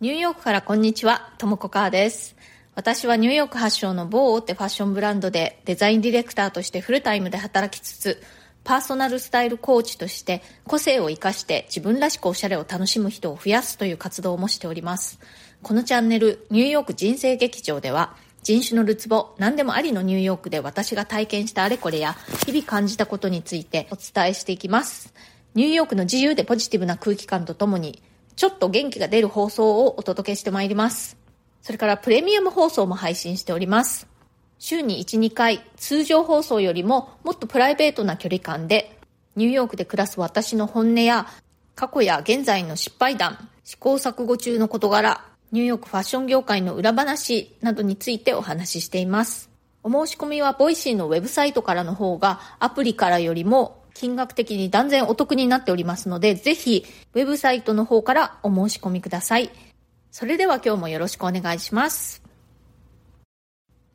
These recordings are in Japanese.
ニューヨークからこんにちは、ともこかーです。私はニューヨーク発祥の某大手ファッションブランドでデザインディレクターとしてフルタイムで働きつつ、パーソナルスタイルコーチとして個性を生かして自分らしくおしゃれを楽しむ人を増やすという活動もしております。このチャンネル、ニューヨーク人生劇場では、人種のるつぼ、何でもありのニューヨークで私が体験したあれこれや、日々感じたことについてお伝えしていきます。ニューヨークの自由でポジティブな空気感とともに、ちょっと元気が出る放送をお届けしてまいります。それからプレミアム放送も配信しております。週に1、2回、通常放送よりももっとプライベートな距離感で、ニューヨークで暮らす私の本音や、過去や現在の失敗談、試行錯誤中の事柄、ニューヨークファッション業界の裏話などについてお話ししています。お申し込みはボイシーのウェブサイトからの方がアプリからよりも金額的に断然お得になっておりますので、ぜひウェブサイトの方からお申し込みください。それでは今日もよろしくお願いします。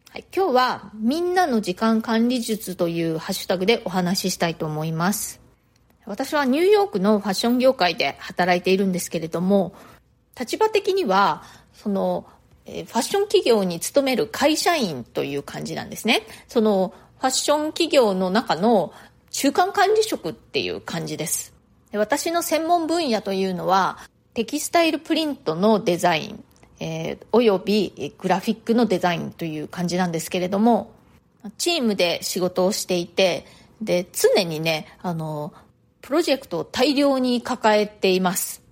はい、今日はみんなの時間管理術というハッシュタグでお話ししたいと思います。私はニューヨークのファッション業界で働いているんですけれども、立場的には、その、ファッション企業に勤める会社員という感じなんですね。その、ファッション企業の中の中間管理職っていう感じです。で私の専門分野というのは、テキスタイルプリントのデザイン、えーおよびグラフィックのデザインという感じなんですけれども、チームで仕事をしていて、で、常にね、あの、プロジェクトを大量に抱えています。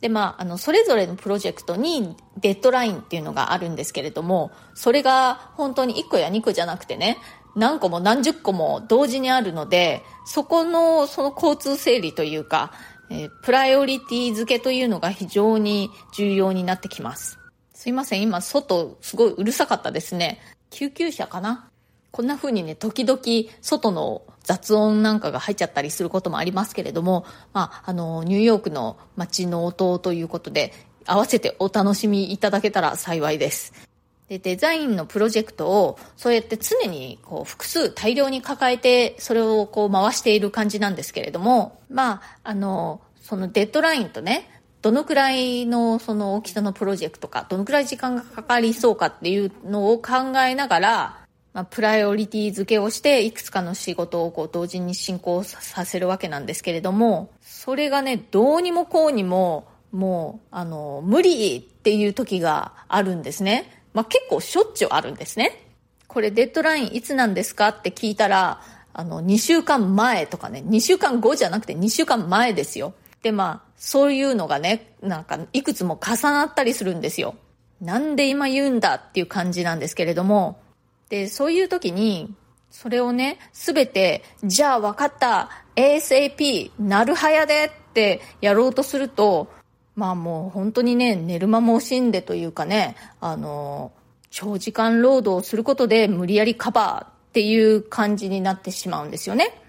で、まあ、あの、それぞれのプロジェクトにデッドラインっていうのがあるんですけれども、それが本当に1個や2個じゃなくてね、何個も何十個も同時にあるので、そこの、その交通整理というか、えープライオリティ付けというのが非常に重要になってきます。すいません、今、外、すごいうるさかったですね。救急車かな？こんな風にね、時々外の雑音なんかが入っちゃったりすることもありますけれども、まあ、あの、ニューヨークの街の音ということで、合わせてお楽しみいただけたら幸いです。で、デザインのプロジェクトを、そうやって常にこう複数大量に抱えて、それをこう回している感じなんですけれども、まあ、あの、そのデッドラインとね、どのくらいのその大きさのプロジェクトか、どのくらい時間がかかりそうかっていうのを考えながら、まあ、プライオリティ付けをして、いくつかの仕事をこう同時に進行ささせるわけなんですけれども、それがね、どうにもこうにも、もう、あの、無理っていう時があるんですね。まあ、結構しょっちゅうあるんですね。これデッドラインいつなんですかって聞いたら、あの、2週間前とかね、2週間後じゃなくて2週間前ですよ。で、まあ、そういうのがね、なんか、いくつも重なったりするんですよ。なんで今言うんだっていう感じなんですけれども、で、そういう時に、それをね、すべて、じゃあ分かった、ASAP、なるはやでってやろうとすると、まあもう本当にね、寝る間も惜しんでというかね、あの、長時間労働をすることで無理やりカバーっていう感じになってしまうんですよね。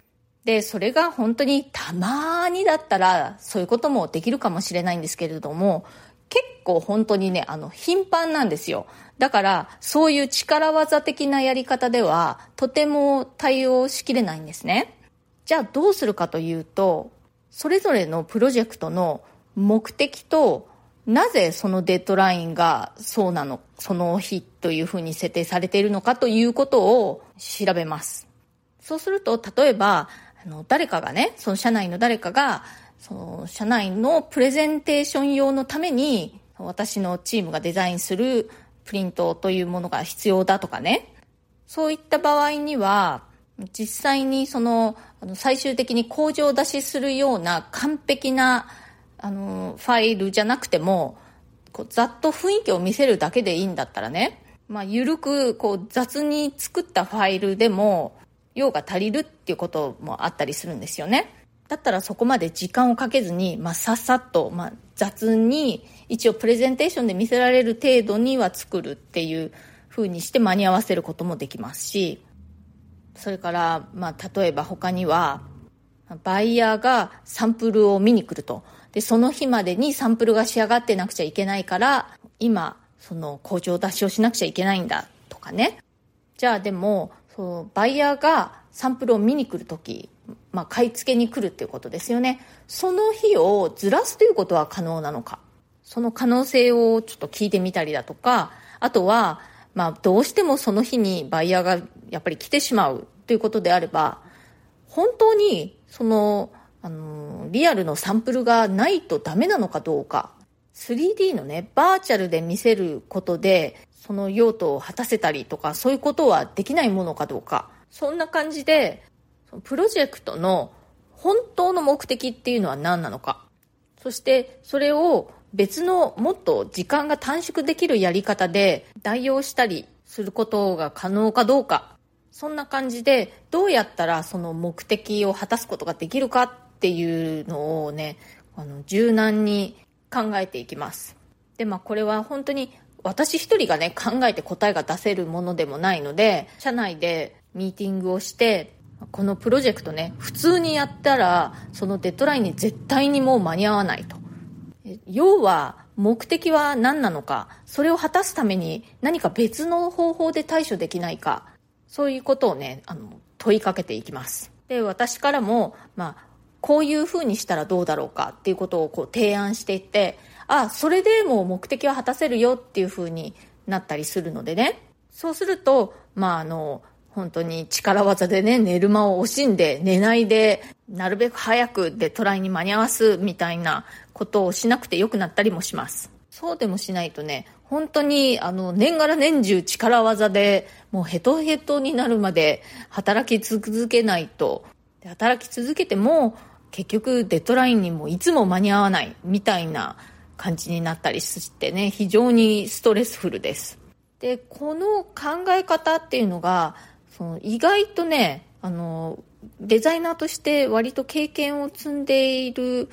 で、それが本当にたまにだったら、そういうこともできるかもしれないんですけれども、結構本当にね、あの、頻繁なんですよ。だから、そういう力技的なやり方では、とても対応しきれないんですね。じゃあどうするかというと、それぞれのプロジェクトの目的と、なぜそのデッドラインがそうなの、その日というふうに設定されているのかということを調べます。そうすると、例えば、あの、誰かがね、その社内の誰かが、その社内のプレゼンテーション用のために、私のチームがデザインするプリントというものが必要だとかね。そういった場合には、実際にその、最終的に工場出しするような完璧な、あの、ファイルじゃなくても、こうざっと雰囲気を見せるだけでいいんだったらね、まあ、ゆるく、こう、雑に作ったファイルでも、用が足りるっていうこともあったりするんですよね。だったらそこまで時間をかけずに、まあ、さっさっと、まあ、雑に、一応プレゼンテーションで見せられる程度には作るっていう風にして間に合わせることもできますし、それから、まあ、例えば他には、バイヤーがサンプルを見に来ると。で、その日までにサンプルが仕上がってなくちゃいけないから、今、その工場出しをしなくちゃいけないんだとかね。じゃあでも、そう、バイヤーがサンプルを見に来るとき、まあ、買い付けに来るっていうことですよね。その日をずらすということは可能なのか。その可能性をちょっと聞いてみたりだとか、あとは、まあ、どうしてもその日にバイヤーがやっぱり来てしまうということであれば、本当にその、あの、リアルのサンプルがないとダメなのかどうか、3D のね、バーチャルで見せることで、その用途を果たせたりとか、そういうことはできないものかどうか、そんな感じで、プロジェクトの本当の目的っていうのは何なのか、そしてそれを別のもっと時間が短縮できるやり方で代用したりすることが可能かどうか、そんな感じでどうやったらその目的を果たすことができるかっていうのをね、あの柔軟に考えていきます。で、まあこれは本当に私一人がね、考えて答えが出せるものでもないので、社内でミーティングをして、このプロジェクトね、普通にやったら、そのデッドラインに絶対にもう間に合わないと。要は、目的は何なのか、それを果たすために何か別の方法で対処できないか、そういうことをね、あの、問いかけていきます。で、私からも、まあ、こういう風にしたらどうだろうかっていうことをこう提案していって、あ、それでもう目的は果たせるよっていう風になったりするのでね。そうすると、まああの、本当に力技でね、寝る間を惜しんで寝ないで、なるべく早くでトライに間に合わすみたいなことをしなくてよくなったりもします。そうでもしないとね、本当にあの年がら年中力技でもうヘトヘトになるまで働き続けないと、働き続けても結局デッドラインにもいつも間に合わないみたいな感じになったりしてね、非常にストレスフルです。で、この考え方っていうのが、その意外とね、あの、デザイナーとして割と経験を積んでいる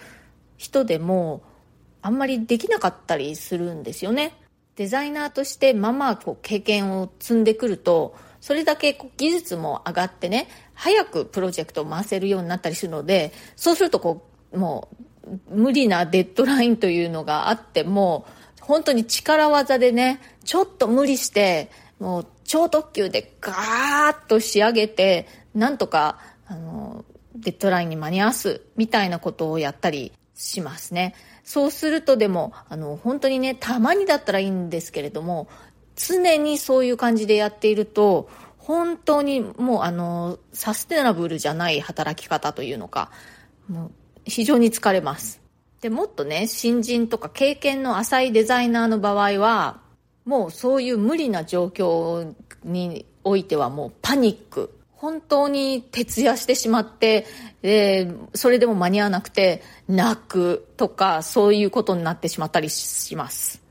人でも、あんまりできなかったりするんですよね。デザイナーとしてまあまあこう経験を積んでくると、それだけ技術も上がってね、早くプロジェクトを回せるようになったりするので、そうするとこう、もう、無理なデッドラインというのがあっても、本当に力技でね、ちょっと無理して、もう超特急でガーッと仕上げて、なんとか、あの、デッドラインに間に合わすみたいなことをやったりしますね。そうするとでも、あの、本当にね、たまにだったらいいんですけれども、常にそういう感じでやっていると、本当にもうあの、サステナブルじゃない働き方というのか、もう非常に疲れます。で、もっとね、新人とか経験の浅いデザイナーの場合は、もうそういう無理な状況においてはもうパニック。本当に徹夜してしまって、で、それでも間に合わなくて泣くとかそういうことになってしまったりします。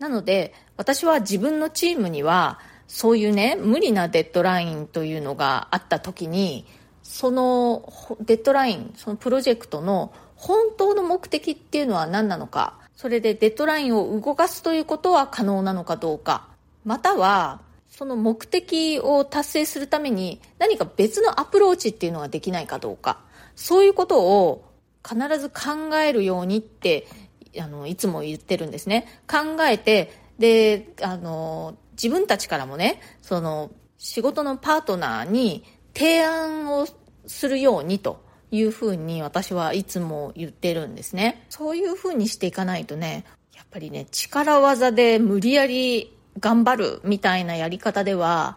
なので、私は自分のチームにはそういうね、無理なデッドラインというのがあった時に、そのデッドライン、そのプロジェクトの本当の目的っていうのは何なのか、それでデッドラインを動かすということは可能なのかどうか、または、その目的を達成するために何か別のアプローチっていうのができないかどうか、そういうことを必ず考えるようにって、あの、いつも言ってるんですね。考えて、で、あの、自分たちからもね、その仕事のパートナーに提案をするようにというふうに私はいつも言ってるんですね。そういうふうにしていかないとね、やっぱりね、力技で無理やり頑張るみたいなやり方では、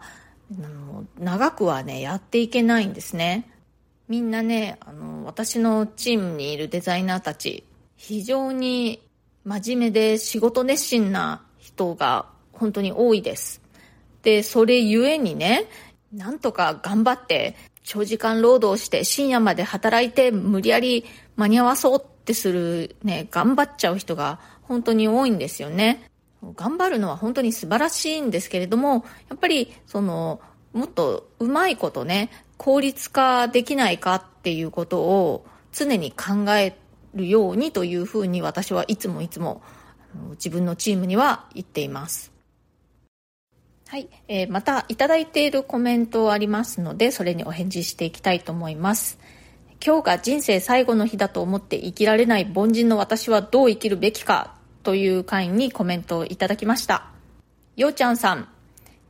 長くはね、やっていけないんですね。みんなね、あの、私のチームにいるデザイナーたち、非常に真面目で仕事熱心な人が本当に多いです。で、それゆえにね、なんとか頑張って長時間労働して深夜まで働いて無理やり間に合わそうってするね、頑張っちゃう人が本当に多いんですよね。頑張るのは本当に素晴らしいんですけれども、やっぱりその、もっとうまいことね、効率化できないかっていうことを常に考えるようにというふうに私はいつもいつも自分のチームには言っています。はい、えー、またいただいているコメントありますのでそれにお返事していきたいと思います。今日が人生最後の日だと思って生きられない凡人の私はどう生きるべきかという回にコメントをいただきました。ようちゃんさん。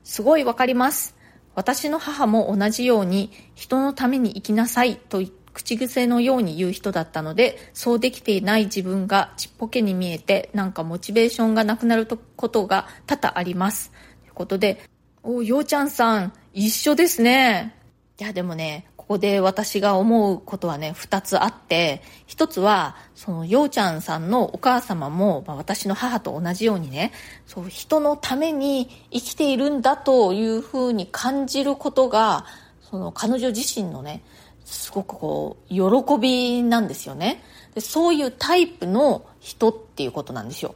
すごいわかります。私の母も同じように人のために生きなさいと口癖のように言う人だったので、そうできていない自分がちっぽけに見えて、なんかモチベーションがなくなることが多々あります。ということで、お、ようちゃんさん、一緒ですね。いや、でもね、ここで私が思うことはね、二つあって、一つは、その、ようちゃんさんのお母様も、まあ、私の母と同じようにね、そう、人のために生きているんだというふうに感じることが、その、彼女自身のね、すごくこう、喜びなんですよね。でそういうタイプの人っていうことなんですよ。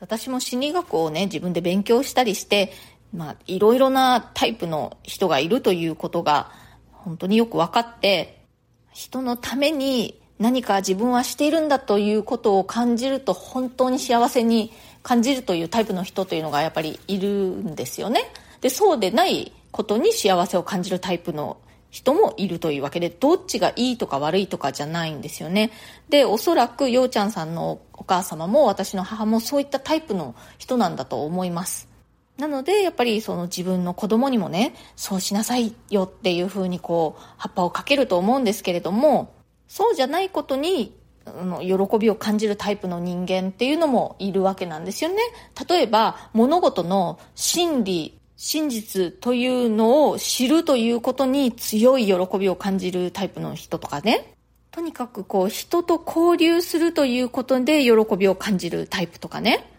私も心理学をね、自分で勉強したりして、まあ、いろいろなタイプの人がいるということが、本当によく分かって、人のために何か自分はしているんだということを感じると本当に幸せに感じるというタイプの人というのがやっぱりいるんですよね。で、そうでないことに幸せを感じるタイプの人もいるというわけで、どっちがいいとか悪いとかじゃないんですよね。で、おそらくようちゃんさんのお母様も私の母もそういったタイプの人なんだと思います。なので、やっぱりその自分の子供にもね、そうしなさいよっていうふうにこう、葉っぱをかけると思うんですけれども、そうじゃないことに、喜びを感じるタイプの人間っていうのもいるわけなんですよね。例えば、物事の真理、真実というのを知るということに強い喜びを感じるタイプの人とかね。とにかくこう、人と交流するということで喜びを感じるタイプとかね。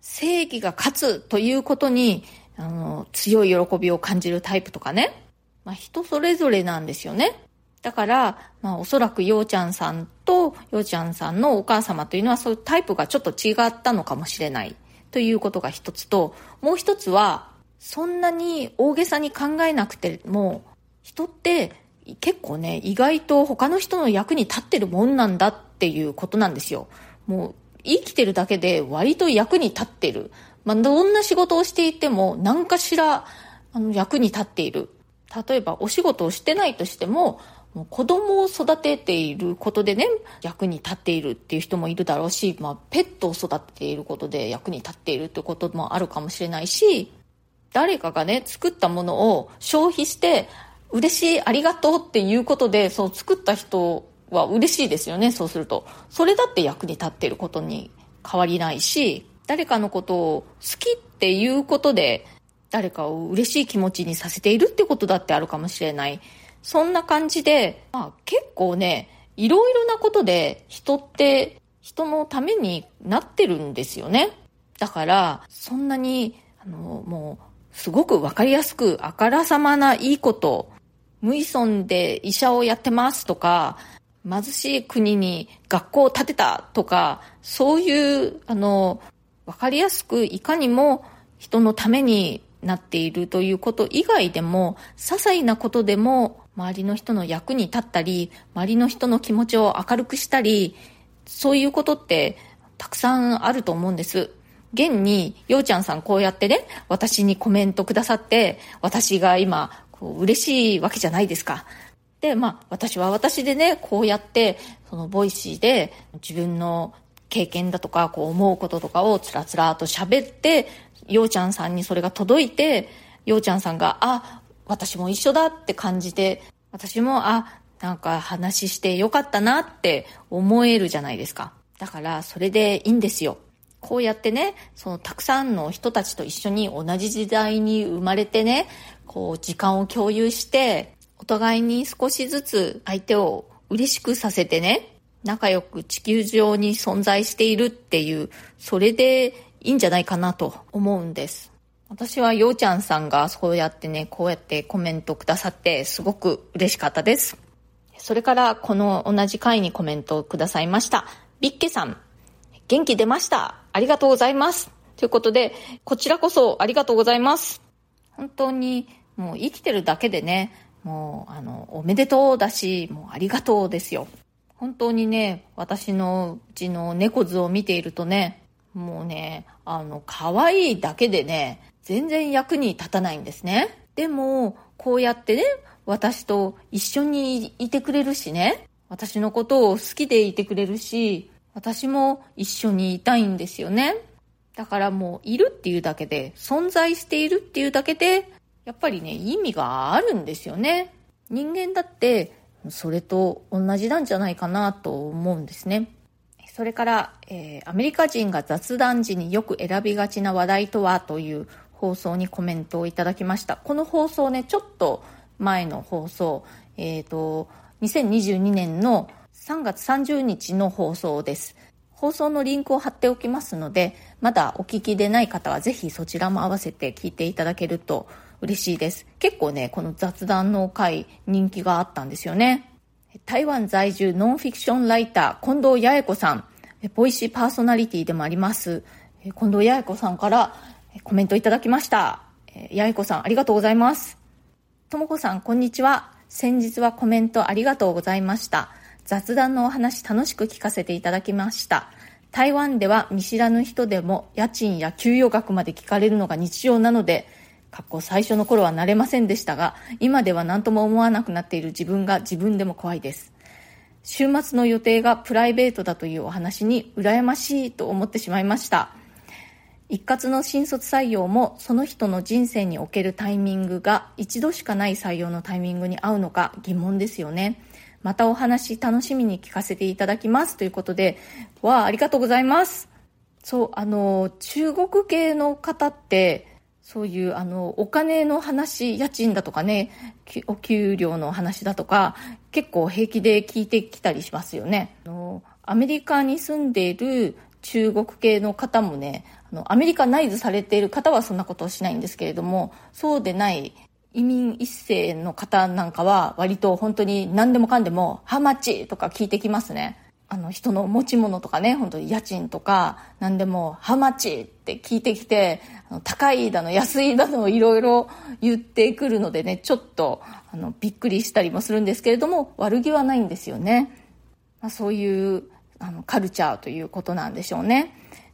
正義が勝つということに、あの、強い喜びを感じるタイプとかね。まあ、人それぞれなんですよね。だから、まあ、おそらくようちゃんさんとようちゃんさんのお母様というのはそういうタイプがちょっと違ったのかもしれないということが一つと、もう一つは、そんなに大げさに考えなくても、人って結構ね、意外と他の人の役に立ってるもんなんだっていうことなんですよ。もう生きてるだけで割と役に立ってる。まあ、どんな仕事をしていても何かしらあの役に立っている。例えばお仕事をしてないとしても、もう子供を育てていることでね、役に立っているっていう人もいるだろうし、まあ、ペットを育てていることで役に立っているってこともあるかもしれないし、誰かがね、作ったものを消費して、嬉しい、ありがとうっていうことで、その作った人は嬉しいですよね、そうすると。それだって役に立ってることに変わりないし、誰かのことを好きっていうことで、誰かを嬉しい気持ちにさせているってことだってあるかもしれない。そんな感じで、まあ結構ね、いろいろなことで人って人のためになってるんですよね。だから、そんなに、あの、もう、すごくわかりやすく、あからさまないいこと、無依存で医者をやってますとか、貧しい国に学校を建てたとか、そういう、あの、わかりやすくいかにも人のためになっているということ以外でも、些細なことでも周りの人の役に立ったり、周りの人の気持ちを明るくしたり、そういうことってたくさんあると思うんです。現に、ようちゃんさんこうやってね、私にコメントくださって、私が今、こう嬉しいわけじゃないですか。で、まあ、私は私でね、こうやって、そのボイシーで自分の経験だとか、こう思うこととかをつらつらと喋って、ようちゃんさんにそれが届いて、ようちゃんさんが、あ、私も一緒だって感じて、私も、あ、なんか話してよかったなって思えるじゃないですか。だから、それでいいんですよ。こうやってね、そのたくさんの人たちと一緒に同じ時代に生まれてね、こう時間を共有して、お互いに少しずつ相手を嬉しくさせてね、仲良く地球上に存在しているっていう、それでいいんじゃないかなと思うんです。私はようちゃんさんがそうやってね、こうやってコメントくださってすごく嬉しかったです。それからこの同じ回にコメントをくださいました。ビッケさん、元気出ました。ありがとうございます。ということで、こちらこそありがとうございます。本当にもう生きてるだけでね、もう、あの、おめでとうだし、もうありがとうですよ。本当にね、私のうちの猫図を見ているとね、もうね、あの、可愛いだけでね、全然役に立たないんですね。でも、こうやってね、私と一緒にいてくれるしね、私のことを好きでいてくれるし、私も一緒にいたいんですよね。だからもういるっていうだけで、存在しているっていうだけで、やっぱりね、意味があるんですよね。人間だって、それと同じなんじゃないかなと思うんですね。それから、えー、アメリカ人が雑談時によく選びがちな話題とはという放送にコメントをいただきました。この放送ね、ちょっと前の放送、えっ、ー、と、2022年の3月30日の放送です。放送のリンクを貼っておきますので、まだお聞きでない方はぜひそちらも合わせて聞いていただけると嬉しいです。結構ね、この雑談の回人気があったんですよね。台湾在住ノンフィクションライター近藤八重子さん、ボイシーパーソナリティでもあります、近藤八重子さんからコメントいただきました。八重子さんありがとうございます。ともこさんこんにちは。先日はコメントありがとうございました。雑談のお話楽しく聞かせていただきました。台湾では見知らぬ人でも家賃や給与額まで聞かれるのが日常なので、かっこ最初の頃は慣れませんでしたが、今では何とも思わなくなっている自分が自分でも怖いです。週末の予定がプライベートだというお話に羨ましいと思ってしまいました。一括の新卒採用もその人の人生におけるタイミングが一度しかない採用のタイミングに合うのか疑問ですよね。またお話楽しみに聞かせていただきますということで、わあ、ありがとうございます。そう、あの、中国系の方って、そういうあのお金の話家賃だとかねお給料の話だとか結構平気で聞いてきたりしますよねあのアメリカに住んでいる中国系の方もねあのアメリカナイズされている方はそんなことをしないんですけれどもそうでない移民一世の方なんかは割と本当に何でもかんでも「ハマチ!」とか聞いてきますねあの人の持ち物とかね本当に家賃とか何でも「ハマチ!」って聞いてきて高いだの安いだのいろいろ言ってくるのでねちょっとあのびっくりしたりもするんですけれども悪気はないんですよね、まあ、そういうあのカルチャーということなんでしょうね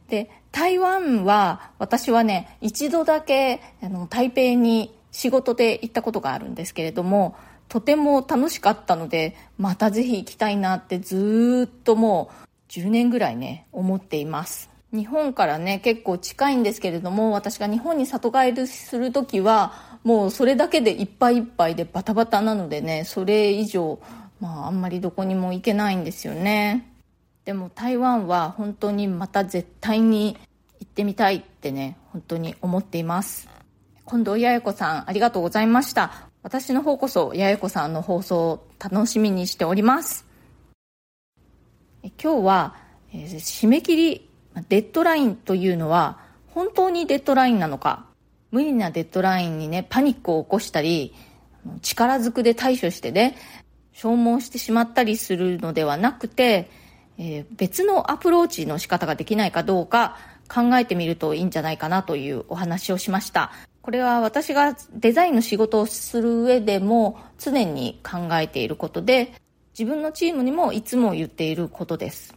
で台湾は私はね一度だけあの台北に仕事で行ったことがあるんですけれどもとても楽しかったのでまたぜひ行きたいなってずっともう10年ぐらいね思っています。日本からね結構近いんですけれども私が日本に里帰りする時はもうそれだけでいっぱいいっぱいでバタバタなのでねそれ以上まああんまりどこにも行けないんですよね。でも台湾は本当にまた絶対に行ってみたいってね本当に思っています。近藤八重子さんありがとうございました。私の方こそ八重子さんの放送を楽しみにしております。今日は、えー、締め切りデッドラインというのは本当にデッドラインなのか無理なデッドラインにねパニックを起こしたり力ずくで対処してね消耗してしまったりするのではなくて、えー、別のアプローチの仕方ができないかどうか考えてみるといいんじゃないかなというお話をしました。これは私がデザインの仕事をする上でも常に考えていることで自分のチームにもいつも言っていることです。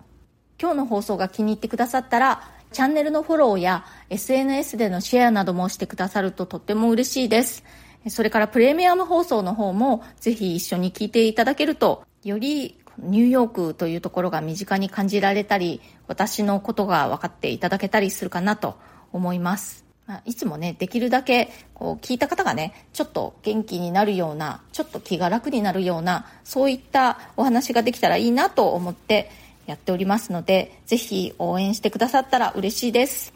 今日の放送が気に入ってくださったらチャンネルのフォローや SNS でのシェアなどもしてくださるととっても嬉しいです。それからプレミアム放送の方もぜひ一緒に聞いていただけるとよりニューヨークというところが身近に感じられたり私のことが分かっていただけたりするかなと思います。まあ、いつもね、できるだけ、こう、聞いた方がね、ちょっと元気になるような、ちょっと気が楽になるような、そういったお話ができたらいいなと思ってやっておりますので、ぜひ応援してくださったら嬉しいです。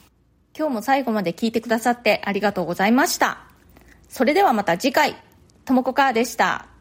今日も最後まで聞いてくださってありがとうございました。それではまた次回、ともこかーでした。